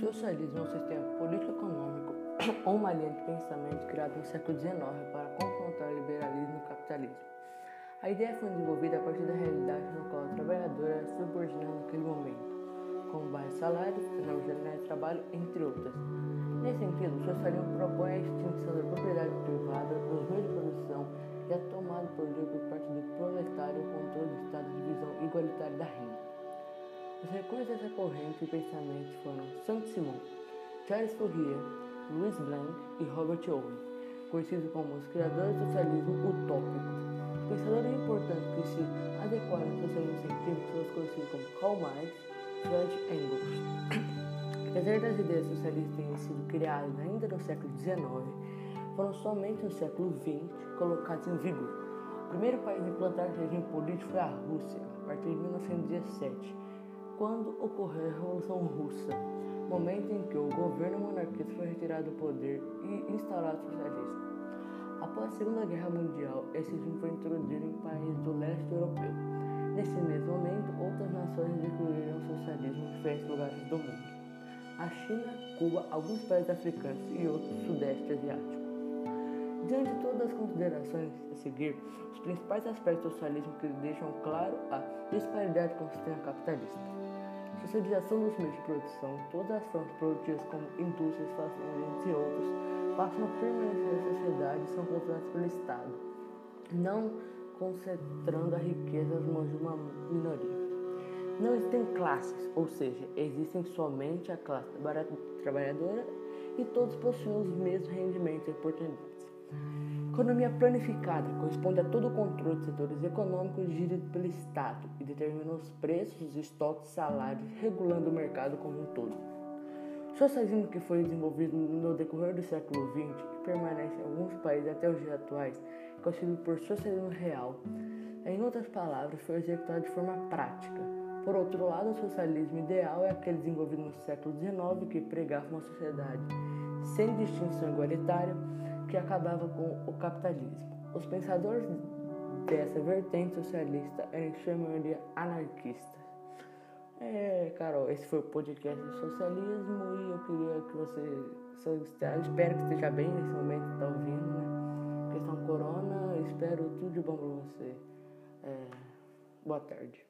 socialismo é um sistema político-econômico ou uma linha de pensamento criada no século XIX para confrontar o liberalismo e o capitalismo. A ideia foi desenvolvida a partir da realidade no qual o trabalhador era subordinado naquele momento, com baixos salários, jornais de trabalho, entre outras. Nesse sentido, o socialismo propõe a extinção da propriedade privada dos meios de produção e a tomada por parte do proletário o controle do Estado de divisão igualitária da renda. Os recursos dessa corrente de pensamento foram Saint-Simon, Charles Fourier, Louis Blanc e Robert Owen, conhecidos como os criadores do socialismo utópico. Pensadores importantes que se adequaram ao socialismo científico os conhecidos como Karl Marx e Fred Engels. Apesar das ideias socialistas terem sido criadas ainda no século XIX, foram somente no século XX colocadas em vigor. O primeiro país a implantar regime político foi a Rússia, a partir de 1917, quando ocorreu a Revolução Russa, momento em que o governo monarquista foi retirado do poder e instalado o socialismo. Após a Segunda Guerra Mundial, esse regime foi introduzido em países do leste europeu. Nesse mesmo momento, outras nações incluíram o socialismo em diferentes lugares do mundo. A China, Cuba, alguns países africanos e outros sudeste asiático. Diante de todas as considerações a seguir, os principais aspectos do socialismo que deixam claro a disparidade com o sistema capitalista. Socialização dos meios de produção, todas as formas produtivas como indústrias, fazendas e outros, passam a permanecer na sociedade e são controladas pelo Estado, não concentrando a riqueza nas mãos de uma minoria. Não existem classes, ou seja, existem somente a classe trabalhadora e todos possuem os mesmos rendimentos e oportunidades. Economia planificada corresponde a todo o controle de setores econômicos gerido pelo Estado e determina os preços, os estoques, salários, regulando o mercado como um todo. Socialismo que foi desenvolvido no decorrer do século XX e permanece em alguns países até os dias atuais, é conhecido por socialismo real. Em outras palavras, foi executado de forma prática. Por outro lado, o socialismo ideal é aquele desenvolvido no século XIX que pregava uma sociedade sem distinção igualitária que acabava com o capitalismo. Os pensadores dessa vertente socialista em sua maioria anarquistas. É, Carol, esse foi o podcast do socialismo e eu queria que você. Espero que esteja bem nesse momento que está ouvindo, né? Questão corona, espero tudo de bom para você. É, boa tarde.